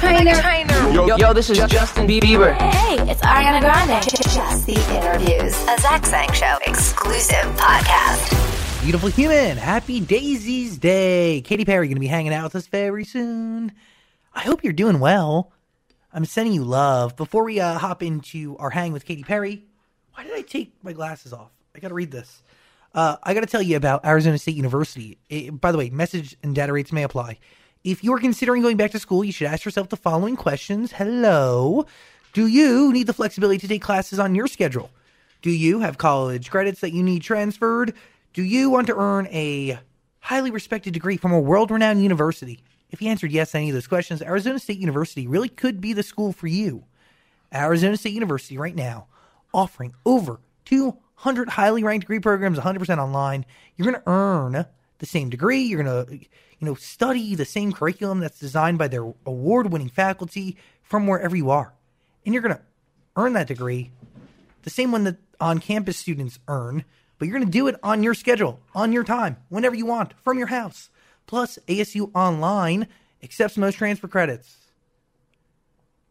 Trainer. Yo, yo, this is Justin Bieber. Hey, it's Ariana Grande. Just the interviews. A Zach Sang Show exclusive podcast. Beautiful human, happy Daisies Day. Katy Perry going to be hanging out with us very soon. I hope you're doing well. I'm sending you love. Before we uh, hop into our hang with Katy Perry, why did I take my glasses off? I got to read this. Uh, I got to tell you about Arizona State University. It- by the way, message and data rates may apply. If you're considering going back to school, you should ask yourself the following questions. Hello. Do you need the flexibility to take classes on your schedule? Do you have college credits that you need transferred? Do you want to earn a highly respected degree from a world renowned university? If you answered yes to any of those questions, Arizona State University really could be the school for you. Arizona State University right now offering over 200 highly ranked degree programs 100% online. You're going to earn the same degree. You're going to you know study the same curriculum that's designed by their award-winning faculty from wherever you are. And you're going to earn that degree the same one that on-campus students earn, but you're going to do it on your schedule, on your time, whenever you want, from your house. Plus, ASU Online accepts most transfer credits.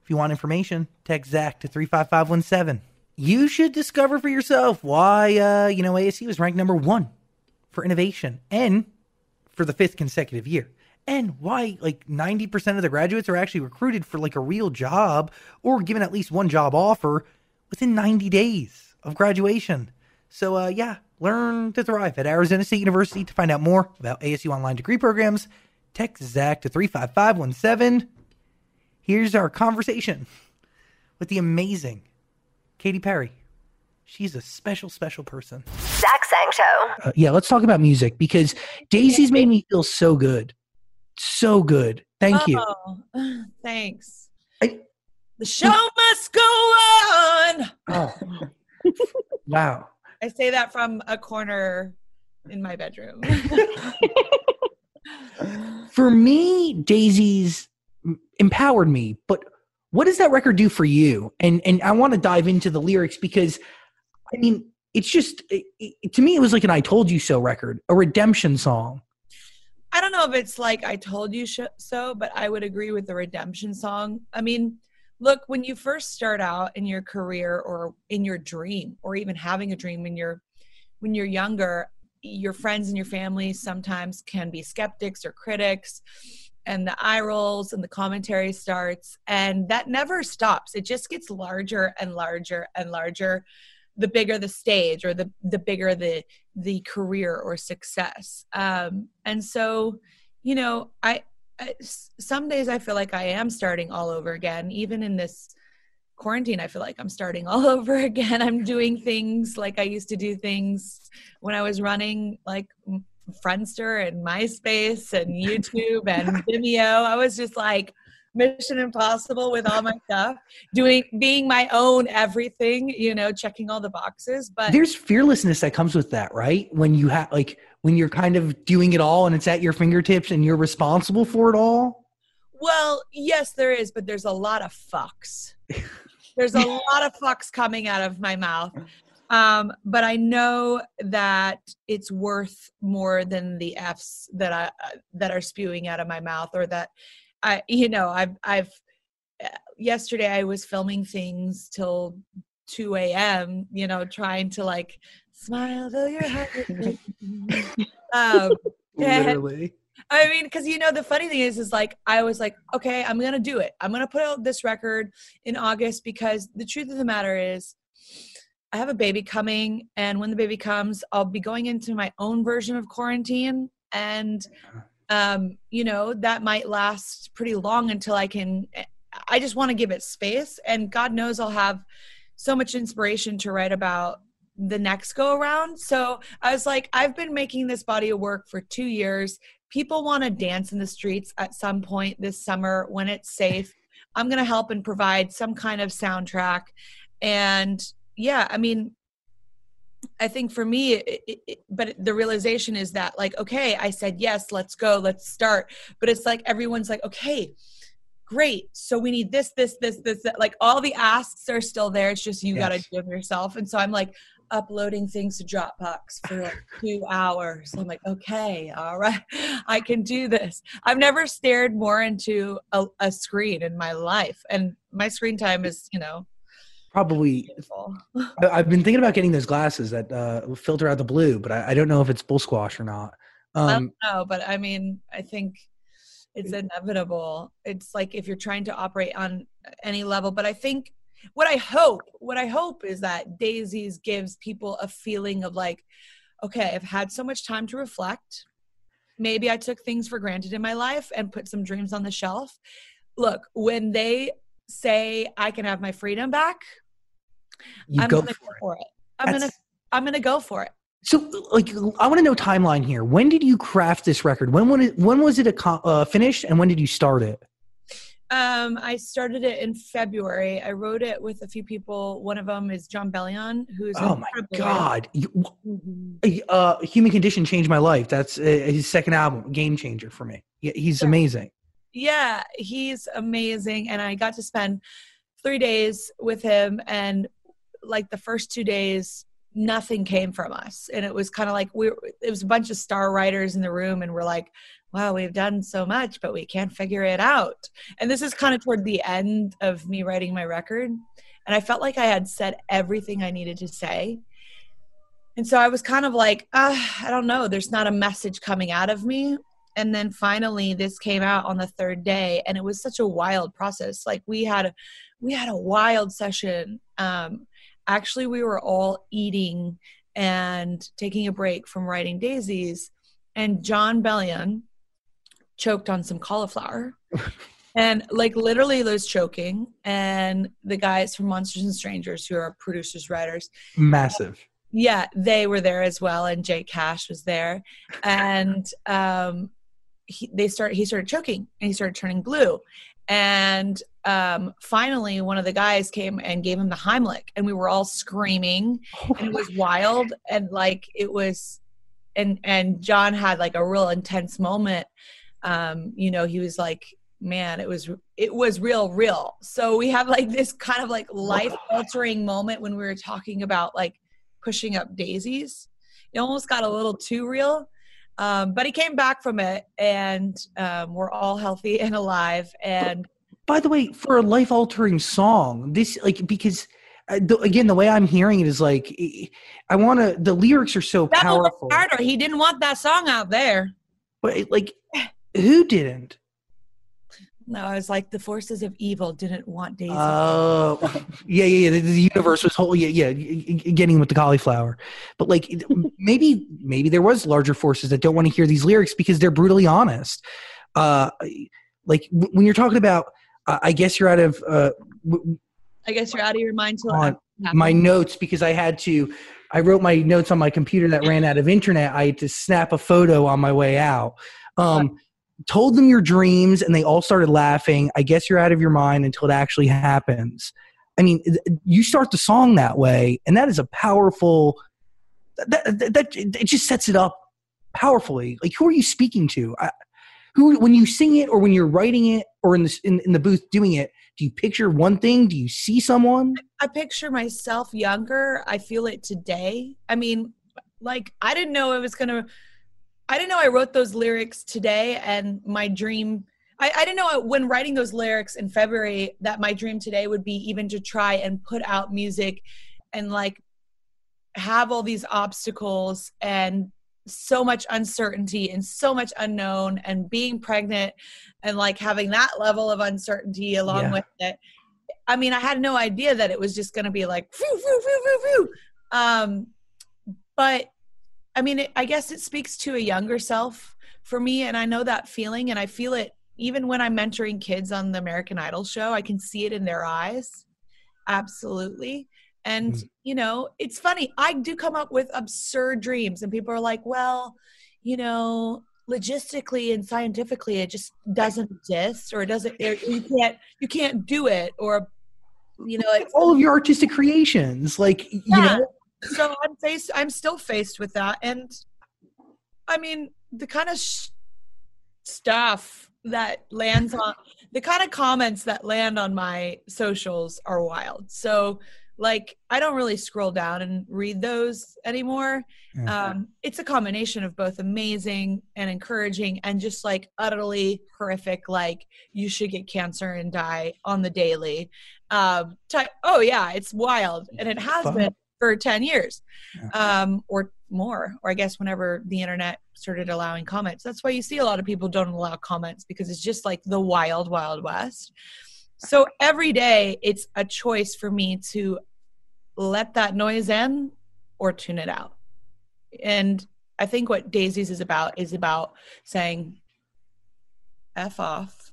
If you want information, text Zach to 35517. You should discover for yourself why, uh, you know, ASU is ranked number one for innovation and for the fifth consecutive year. And why, like, 90% of the graduates are actually recruited for, like, a real job or given at least one job offer within 90 days of graduation. So, uh, yeah, learn to thrive at Arizona State University. To find out more about ASU online degree programs, text Zach to 35517. Here's our conversation with the amazing Katy Perry. She's a special, special person. Zach Sang Show. Uh, yeah, let's talk about music because Daisy's made me feel so good. So good. Thank you. Oh, thanks. I- the show must go on. Oh. wow. I say that from a corner in my bedroom. For me, Daisy's empowered me, but what does that record do for you? And and I want to dive into the lyrics because I mean, it's just it, it- to me it was like an I told you so record, a redemption song. I don't know if it's like I told you so, but I would agree with the redemption song. I mean, look, when you first start out in your career or in your dream or even having a dream when you're when you're younger, your friends and your family sometimes can be skeptics or critics and the eye rolls and the commentary starts and that never stops. It just gets larger and larger and larger the bigger the stage or the the bigger the the career or success. Um and so you know I, I some days i feel like i am starting all over again. Even in this quarantine i feel like i'm starting all over again. I'm doing things like i used to do things when i was running like friendster and myspace and youtube and vimeo. I was just like mission impossible with all my stuff doing being my own everything you know checking all the boxes but There's fearlessness that comes with that, right? When you have like when you're kind of doing it all and it's at your fingertips and you're responsible for it all. well yes there is but there's a lot of fucks there's a lot of fucks coming out of my mouth um but i know that it's worth more than the f's that i uh, that are spewing out of my mouth or that i you know i've i've uh, yesterday i was filming things till 2 a.m you know trying to like smile though your heart um Literally. I mean, because you know, the funny thing is, is like I was like, okay, I'm gonna do it. I'm gonna put out this record in August because the truth of the matter is, I have a baby coming, and when the baby comes, I'll be going into my own version of quarantine, and um, you know, that might last pretty long until I can. I just want to give it space, and God knows I'll have so much inspiration to write about the next go around. So I was like, I've been making this body of work for two years people want to dance in the streets at some point this summer when it's safe i'm going to help and provide some kind of soundtrack and yeah i mean i think for me it, it, but the realization is that like okay i said yes let's go let's start but it's like everyone's like okay great so we need this this this this that. like all the asks are still there it's just you got to Yes. do them yourself and so i'm like uploading things to Dropbox for like two hours. I'm like, okay, all right, I can do this. I've never stared more into a, a screen in my life, and my screen time is, you know, Probably. I- I've been thinking about getting those glasses that uh, filter out the blue, but I, I don't know if it's bull squash or not. I Um, don't know, but I mean, I think it's inevitable. It's like if you're trying to operate on any level, but I think what I hope, what I hope is that Daisies gives people a feeling of like, okay, I've had so much time to reflect. Maybe I took things for granted in my life and put some dreams on the shelf. Look, when they say I can have my freedom back, you I'm go gonna for go it. for it. I'm gonna I'm gonna go for it. So, like, I want to know timeline here. When did you craft this record? When when it, when was it aco- uh, finished, and when did you start it? Um, I started it in February. I wrote it with a few people. One of them is Jon Bellion, who's Oh my. God! You- Mhm. uh, Human Condition changed my life. That's uh, his second album, game changer for me. Yeah, he's Yeah. amazing. Yeah, he's amazing, and I got to spend three days with him. And like the first two days, nothing came from us, and it was kind of like we it was a bunch of star writers in the room, and we're like, "Wow, we've done so much, but we can't figure it out." And this is kind of toward the end of me writing my record, and I felt like I had said everything I needed to say. And so I was kind of like, ah, I don't know. There's not a message coming out of me. And then finally, this came out on the third day, and it was such a wild process. Like we had, we had a wild session. Um, actually, we were all eating and taking a break from writing daisies, and Jon Bellion choked on some cauliflower. And like literally was choking, and the guys from Monsters and Strangerz, who are producers, writers, Massive. yeah they were there as well and JKash was there and um he, they start he started choking and he started turning blue and um finally one of the guys came and gave him the heimlich and we were all screaming and it was wild and like it was and and john had like a real intense moment. Um you know he was like man it was it was real real. So we have like this kind of like life altering moment when we were talking about like pushing up daisies. It almost got a little too real um, but he came back from it and um, we're all healthy and alive and By the way, for a life altering song, this like because uh, the, again the way I'm hearing it is like I want to. The lyrics are so Devil powerful, Carter, he didn't want that song out there but like who didn't? No i was like the forces of evil didn't want daisy Oh, yeah, yeah, yeah. The, the universe was whole. Yeah, yeah. y- y- Getting with the cauliflower, but like maybe, maybe there was larger forces that don't want to hear these lyrics because they're brutally honest. Uh, like w- when you're talking about, uh, I guess you're out of uh, w- i guess you're out of your mind till on my notes because I had to. I wrote my notes on my computer that ran out of internet. I had to snap a photo on my way out. Um, told them your dreams, and they all started laughing. I guess you're out of your mind until it actually happens. I mean, you start the song that way, and that is a powerful. That, that, that it just sets it up powerfully. Like, who are you speaking to? I, who, when you sing it, or when you're writing it, or in the in, in the booth doing it, do you picture one thing? Do you see someone? I picture myself younger. I feel it today. I mean, like I didn't know it was gonna. I didn't know I wrote those lyrics today, and my dream. I, I didn't know when writing those lyrics in February that my dream today would be even to try and put out music, and like have all these obstacles and so much uncertainty and so much unknown and being pregnant and like having that level of uncertainty along Yeah. with it I mean, I had no idea that it was just going to be like, phew, phew, phew. Um, but I mean, it, I guess it speaks to a younger self for me, and I know that feeling, and I feel it even when I'm mentoring kids on the American Idol show. I can see it in their eyes, absolutely. And Mm. you know, it's funny. I do come up with absurd dreams, and people are like, "Well, you know." logistically and scientifically it just doesn't exist or it doesn't or you can't you can't do it or you know all of your artistic creations like you know so i'm faced i'm still faced with that and i mean the kind of sh- stuff that lands on the kind of comments that land on my socials are wild so like I don't really scroll down and read those anymore. Yeah. Um, it's a combination of both amazing and encouraging, and just like utterly horrific. Like you should get cancer and die on the daily. Um, type, oh yeah, it's wild, and it has Fuck. been for ten years, Yeah. um, or more. Or I guess whenever the internet started allowing comments, that's why you see a lot of people don't allow comments because it's just like the wild, wild west. So every day, it's a choice for me to let that noise in or tune it out. And I think what Daisies is about is about saying, F off.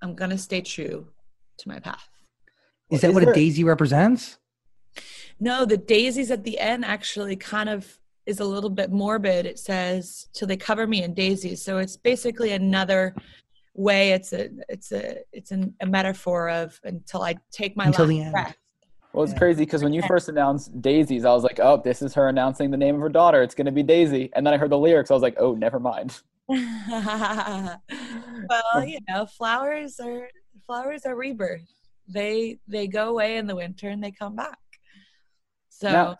I'm going to stay true to my path. Is that Is what there- a daisy represents? No, the daisies at the end actually kind of is a little bit morbid. It says, till they cover me in daisies. So it's basically another way it's a it's a it's an, a metaphor of until I take my Until last the end. breath. Well, it's Yeah. crazy because when you first announced Daisies, I was like, oh, this is her announcing the name of her daughter. It's going to be Daisy. And then I heard the lyrics. I was like, oh, never mind. well, you know, flowers are flowers are rebirth. They they go away in the winter and they come back. So Now-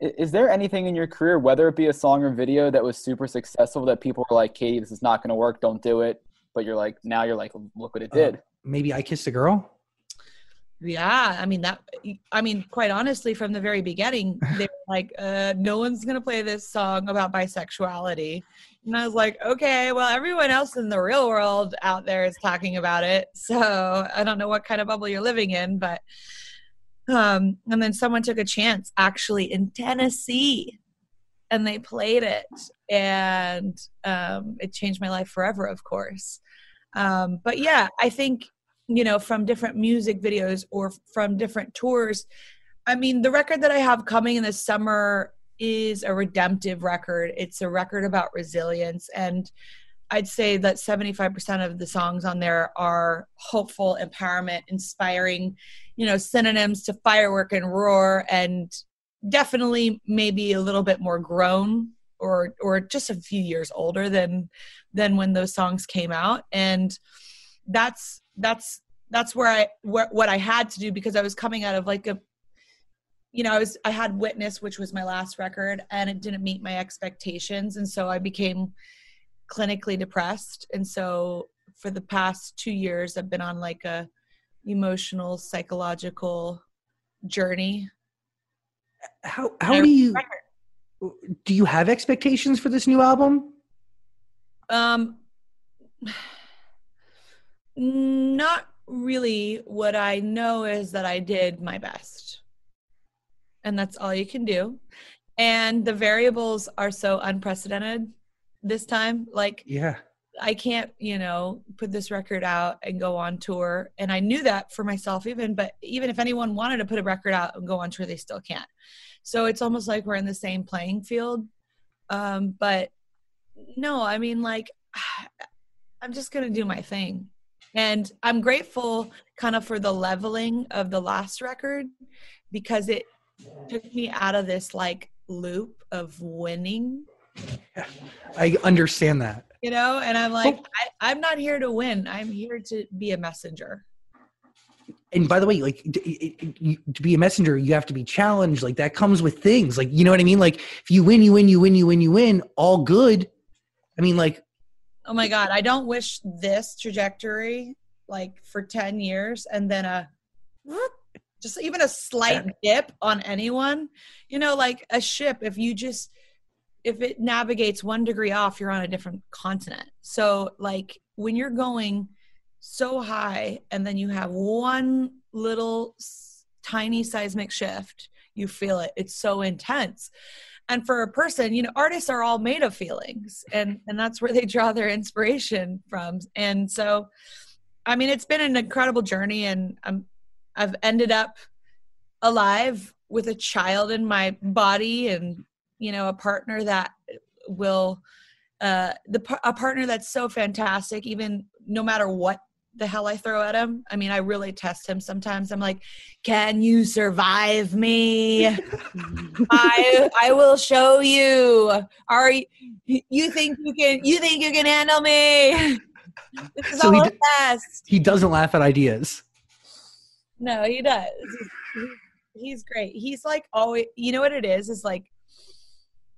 Is there anything in your career, whether it be a song or video, that was super successful that people were like, Katy, this is not going to work. Don't do it. But you're like, now you're like, look what it Uh, did. Maybe I kissed a girl. yeah, I mean that I mean, quite honestly, from the very beginning, they were like, uh, no one's gonna play this song about bisexuality. And I was like, okay, well, everyone else in the real world out there is talking about it. So I don't know what kind of bubble you're living in, but um, and then someone took a chance actually in Tennessee and they played it and um, it changed my life forever, of course. Um, but yeah, I think, you know, from different music videos or from different tours, I mean, the record that I have coming in the summer is a redemptive record. It's a record about resilience. And I'd say that 75% of the songs on there are hopeful, empowerment, inspiring, you know, synonyms to firework and roar, and definitely maybe a little bit more grown or or just a few years older than than when those songs came out. And that's that's that's where I where, what I had to do because I was coming out of like a you know, I was I had Witness, which was my last record, and it didn't meet my expectations, and so I became clinically depressed. And so for the past two years, I've been on like a emotional, psychological journey. How how do you do you have expectations for this new album? Um, not really. What I know is that I did my best, and that's all you can do. And the variables are so unprecedented this time. Like Yeah. I can't, you know, put this record out and go on tour. And I knew that for myself, even, but even if anyone wanted to put a record out and go on tour, they still can't. So it's almost like we're in the same playing field. Um, but no, I mean, like, I'm just going to do my thing. And I'm grateful kind of for the leveling of the last record because it took me out of this like loop of winning I understand that. You know and i'm like I, i'm not here to win i'm here to be a messenger And by the way, like d- it- it- you, to be a messenger, you have to be challenged. Like that comes with things. Like you know what I mean. Like if you win, you win, you win, you win, you win. All good. I mean, like oh my god i don't wish this trajectory like for 10 years and then a just even a slight dip on anyone you know like a ship if you just if it navigates one degree off you're on a different continent. So like when you're going so high and then you have one little tiny seismic shift you feel it. It's so intense. And for a person you know artists are all made of feelings and and that's where they draw their inspiration from. And so i mean it's been an incredible journey and i'm i've ended up alive with a child in my body and you know a partner that will uh the a partner that's so fantastic even no matter what the hell I throw at him. I mean, I really test him sometimes. I'm like, "Can you survive me? I I will show you. Are you, you think you can you think you can handle me? This is So he all d- a test. he doesn't laugh at ideas. No, he does. he's great. He's like always. You know what it is? Is like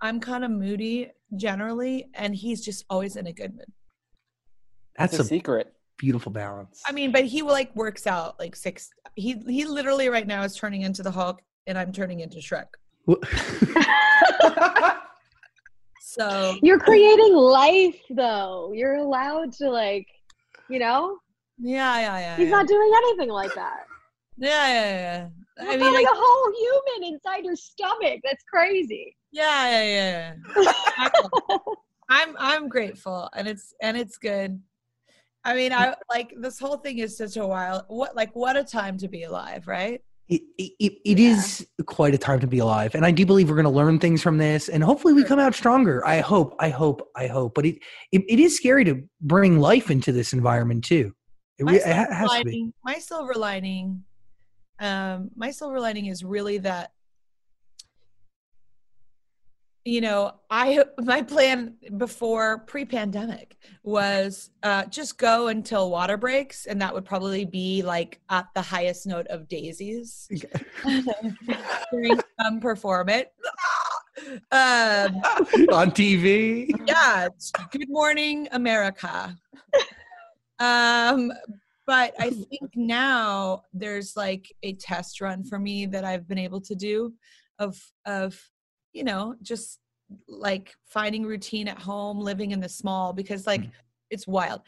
I'm kind of moody generally, and he's just always in a good mood. That's That's a a secret. beautiful balance. I mean, but he like works out like six. He he literally right now is turning into the Hulk, and I'm turning into Shrek. So You're creating life though. You're allowed to like, you know, yeah, yeah, yeah. he's yeah. not doing anything like that. Yeah, yeah, yeah. You're I mean, like, a whole human inside your stomach. That's crazy. Yeah, yeah, yeah. I'm I'm grateful, and it's and it's good. I mean, I like this whole thing is such a wild. What like what a time to be alive, right? it, it, it, it is quite a time to be alive and i do believe we're going to learn things from this and hopefully we come out stronger i hope i hope i hope but it, it, it is scary to bring life into this environment too it, My silver ha- to be lining, my silver lining, um, my silver lining is really that you know i my plan before pre-pandemic was uh just go until water breaks and that would probably be like at the highest note of daisies. Hearing them perform it um on tv yeah it's good morning america. Um but i think now there's like a test run for me that i've been able to do of of you know just like finding routine at home living in the small because like mm-hmm. it's wild.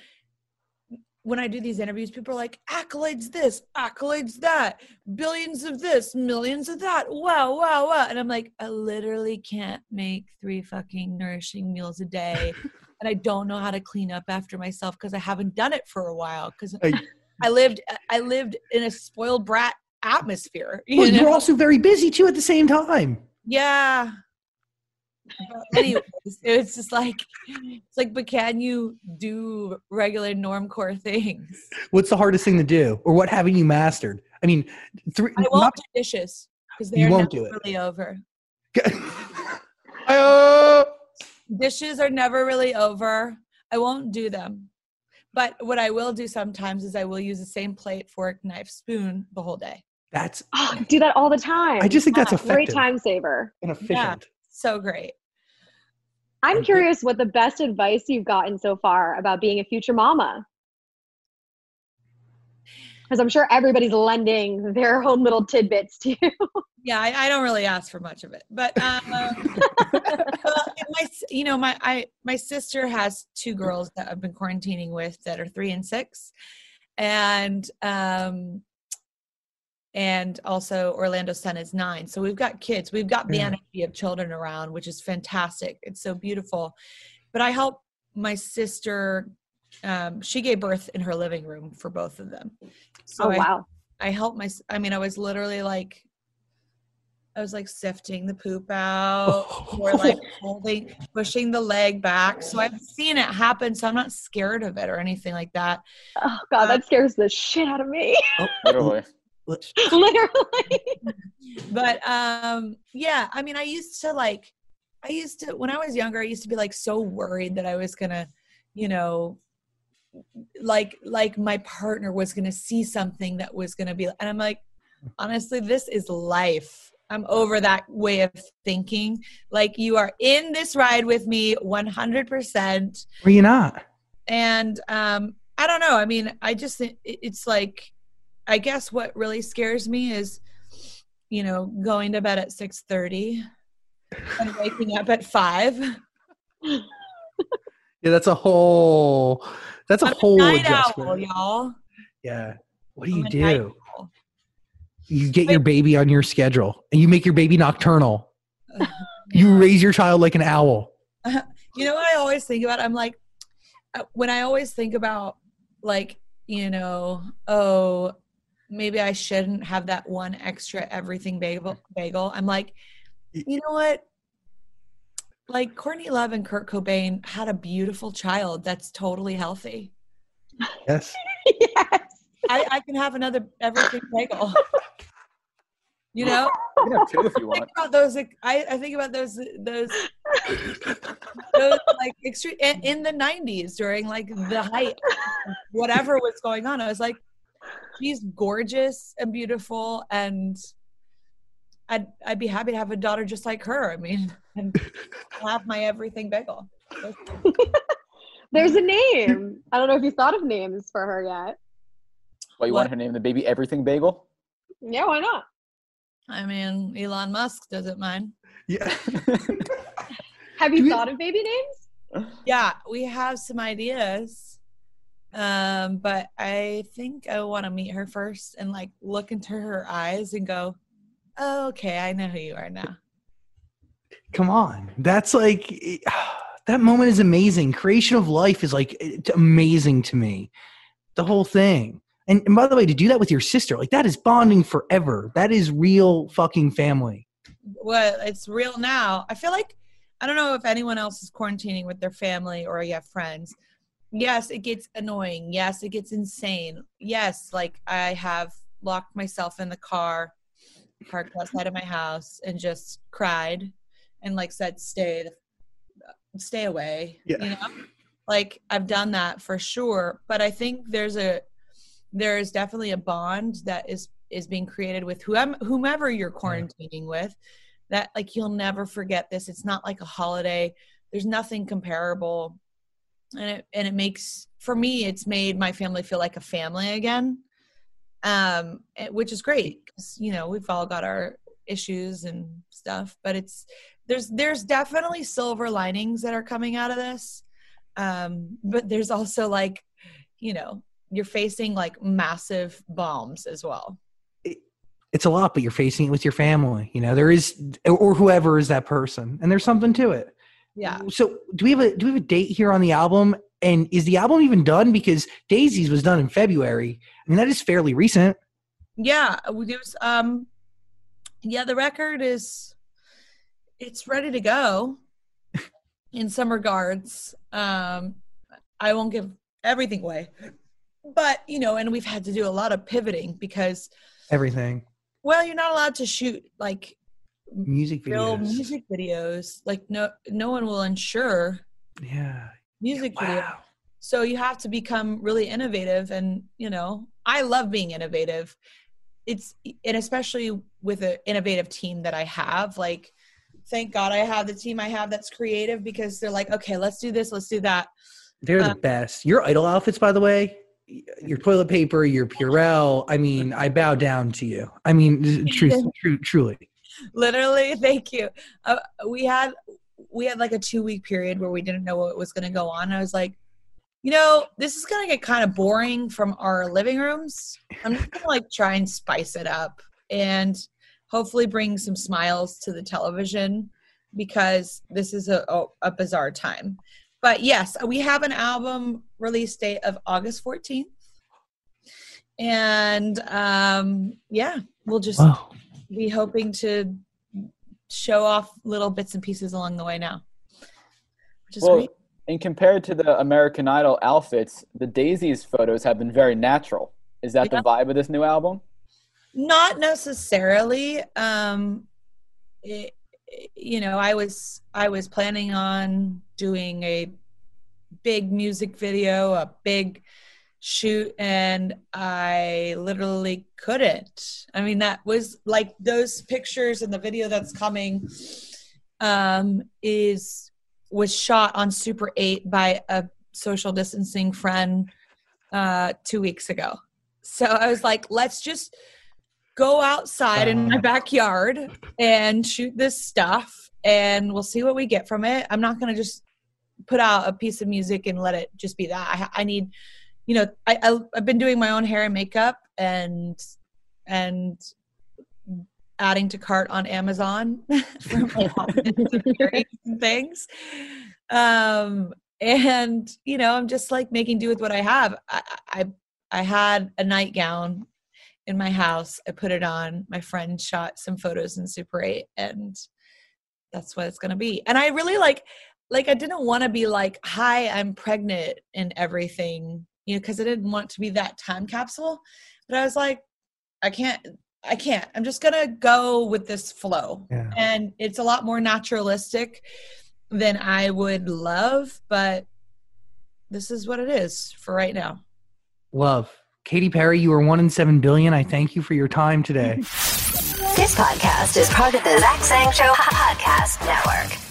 When i do these interviews people are like accolades this accolades that billions of this millions of that wow wow wow. And i'm like i literally can't make three fucking nourishing meals a day and i don't know how to clean up after myself because i haven't done it for a while because I- i lived i lived in a spoiled brat atmosphere you well, know? you're also very busy too at the same time Yeah. But anyways, it's just like it's like, but can you do regular normcore things? what's the hardest thing to do or what haven't you mastered i mean three I won't not- do dishes because they're won't never do it. really over. Uh, Dishes are never really over. I won't do them. But what I will do sometimes is I will use the same plate, fork, knife, spoon the whole day. That's Oh, I do that all the time. i just think that's a great time saver. and efficient So great. I'm Okay. curious what the best advice you've gotten so far about being a future mama. Because I'm sure everybody's lending their own little tidbits to you. Yeah, I, I don't really ask for much of it, but um, well, my you know my I my sister has two girls that I've been quarantining with that are three and six, and um, and also Orlando's son is nine. So we've got kids. We've got the Yeah. energy of children around, which is fantastic. It's so beautiful. But I help my sister. Um, she gave birth in her living room for both of them. So oh wow. I helped my, I mean, I was literally like, I was like sifting the poop out or like holding, pushing the leg back. So I've seen it happen. So I'm not scared of it or anything like that. Oh god, that scares the shit out of me. Literally. Literally. But um, yeah, I mean, I used to like, I used to, when I was younger, I used to be like so worried that I was to, you know, like like my partner was to see something that was to be and i'm like honestly this is life. I'm over that way of thinking. Like you are in this ride with me 100% or you not. And um i don't know. I mean i just it- it's like i guess what really scares me is you know going to bed at 6.30 and waking up at 5 yeah that's a whole that's a I'm whole night adjustment. owl, y'all. Yeah. What do I'm you do? you get your baby on your schedule and you make your baby nocturnal. You raise your child like an owl. You know what I always think about? I'm like, uh, when I always think about, like, you know, oh, maybe I shouldn't have that one extra everything bagel. Mm-hmm. Bagel. I'm like, you know what? Like Courtney Love and Kurt Cobain had a beautiful child that's totally healthy. yes yes. I, I can have another everything bagel. You know, You can have two if you think want. about those. like, I, I think about those those those like extreme in, in the 90s during like the height whatever was going on i was like she's gorgeous and beautiful and I'd I'd be happy to have a daughter just like her. I mean, and have my everything bagel. There's a name. I don't know if you thought of names for her yet. What you What? want her name the baby everything bagel? Yeah, why not? I mean, Elon Musk doesn't mind. Yeah. Have Do you we- thought of baby names? Yeah, we have some ideas. Um, but I think I want to meet her first and like look into her eyes and go, oh, okay, I know who you are now. Come on. That's like that moment is amazing. Creation of life is like it's amazing to me. The whole thing. And, and by the way, to do that with your sister, like that is bonding forever. That is real fucking family. Well, it's real now. I feel like I don't know if anyone else is quarantining with their family or you have friends. Yes, it gets annoying. Yes, it gets insane. Yes, like I have locked myself in the car, parked outside of my house, and just cried and like said, "Stay, stay away." Yeah. You know, like I've done that for sure. But I think there's a there is definitely a bond that is is being created with whoever whomever you're quarantining with that like you'll never forget this it's not like a holiday there's nothing comparable and it and it makes for me it's made my family feel like a family again um which is great 'cause, you know we've all got our issues and stuff but it's there's there's definitely silver linings that are coming out of this um but there's also like you know you're facing like massive bombs as well It's a lot, but you're facing it with your family. You know, there is or whoever is that person. And there's something to it. Yeah So do we have a do we have a date here on the album? And is the album even done? Because Daisies was done in February. I mean, that is fairly recent. yeah we do um yeah the record is it's ready to go in some regards um i won't give everything away but you know and we've had to do a lot of pivoting because Everything. well you're not allowed to shoot like Music real videos. music videos like no no one will insure Yeah. music video Wow. so you have to become really innovative and you know i love being innovative it's and especially with an innovative team that i have like thank god i have the team i have that's creative because they're like okay let's do this let's do that They're the Uh, best. Your idol outfits, by the way, your toilet paper, your Purell. I mean, I bow down to you. I mean, true, truly. Literally thank you. Uh, we had we had like a two week period where we didn't know what was going to go on. I was like you know this is going to get kind of boring from our living rooms. I'm just going to like try and spice it up and hopefully bring some smiles to the television because this is a, a, a bizarre time. But yes we have an album release date of august 14th and um yeah we'll just Wow. Be hoping to show off little bits and pieces along the way now, which is Well, great. and compared to the American Idol outfits, the Daisies photos have been very natural. Is that Yeah. the vibe of this new album? Not necessarily. Um, it, you know, I was I was planning on doing a big music video, a big shoot, and I literally couldn't. I mean, that was like those pictures and the video that's coming um, is was shot on Super 8 by a social distancing friend uh, two weeks ago. So I was like, let's just go outside in my backyard and shoot this stuff and we'll see what we get from it. I'm not going to just put out a piece of music and let it just be that. I, I need, you know, I, I, I've been doing my own hair and makeup and, and adding to cart on Amazon for my things. Um, and you know, I'm just like making do with what I have. I, I, I had a nightgown in my house. I put it on. My friend shot some photos in Super 8 and that's what it's to be. And I really like like I didn't want to be like, "Hi, I'm pregnant" and everything, you know, cuz I didn't want to be that time capsule. But I was like, I can't I can't. I'm just going to go with this flow. Yeah. And it's a lot more naturalistic than I would love, but this is what it is for right now. Love. Katy Perry, you are one in seven billion. I thank you for your time today. This podcast is part of the Zach Sang Show Podcast Network.